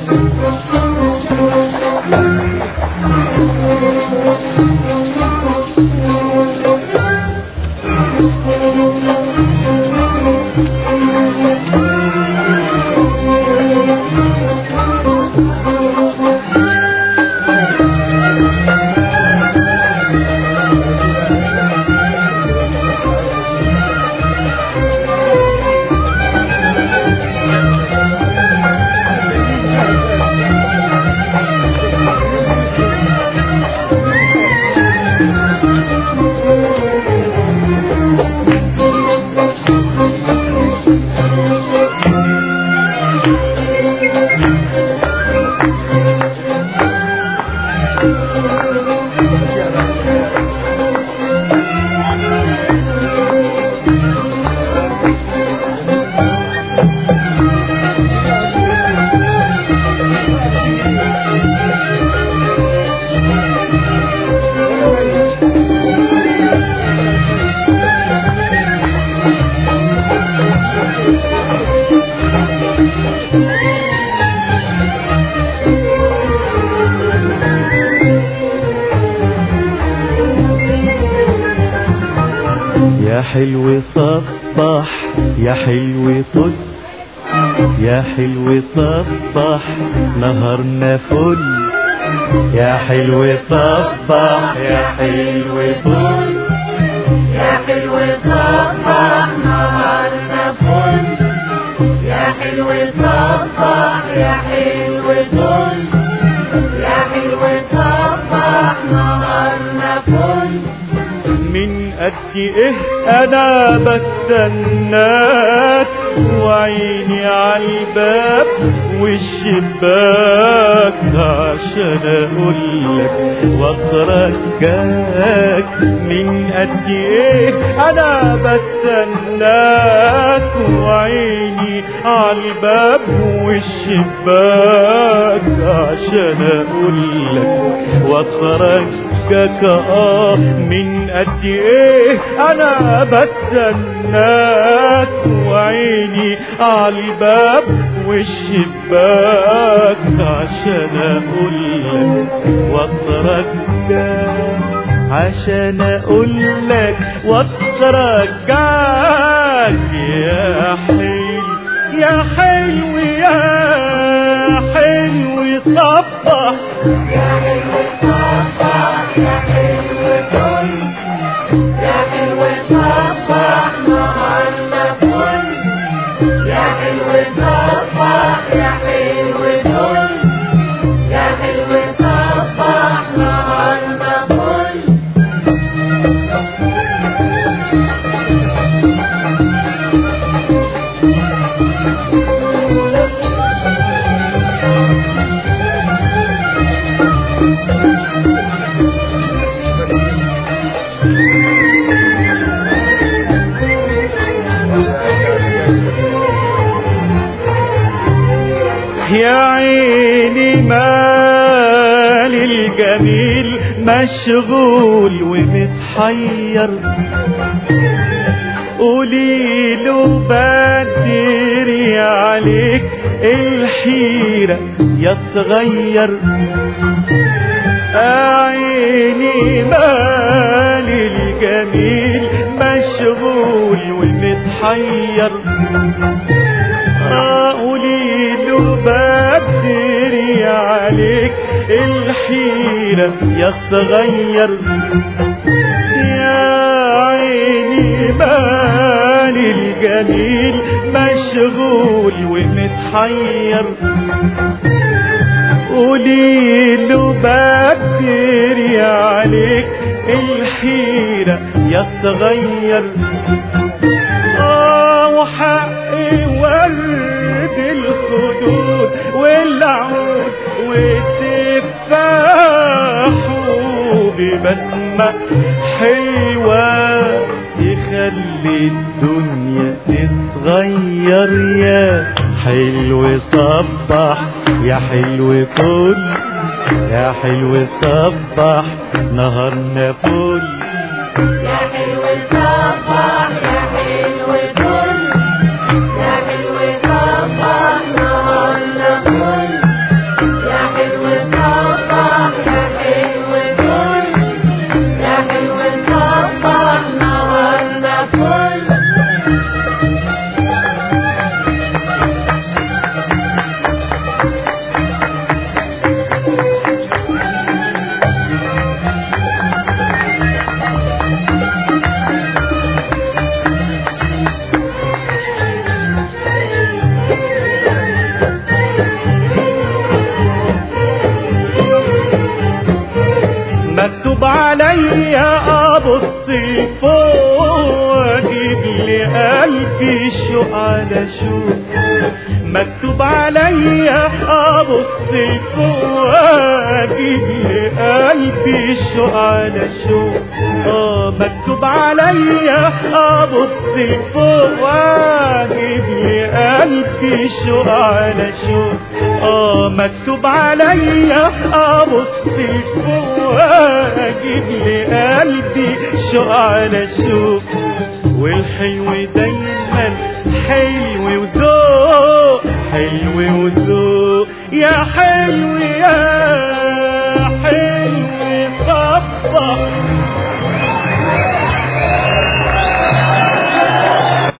Música حلو صبح يا حلو طل يا حلو صبح نهارنا فل. يا حلو صبح يا حلو طل يا حلو صبح نهارنا فل. يا حلو صبح يا حلو طل قد إيه انا بستناك وعيني عالباب والشباك عشان اقولك واترجاك من قد إيه انا بستناك وعيني عالباب والشباك عشان اقولك واترجاك آه من قد إيه انا بستناك وعيني عالباب والشباك عشان اقولك واترجاك عشان اقولك واترجاك يا حلو يا حلو يا حلو صبح. يا حلو. صبح يا عيني مال الجميل مشغول ومتحير. قولي له بدري عليك الحيرة يتغير. عيني مال الجميل مشغول ومتحير. الحيرة يتغير يا عيني مال الجميل مشغول ومتحير. قولي له بدري عليك الحيرة يتغير آه ببسمة حلوة تخلي الدنيا تتغير يا حلو صبح يا حلو طل يا حلو صبح نهارنا فل. يا حلو صبح ابص فوق واجيب لي قلبي الشوق على شوق مكتوب عليا ابص فوق واجيب لي قلبي الشوق على شوق آه مكتوب عليا ابص فوق واجيب لي قلبي الشوق على شوق آه مكتوب عليا ابص فوق واجيب لي قلبي الشوق على شوق والحلو دايما حلو وذوق حلو وذوق. يا حلو يا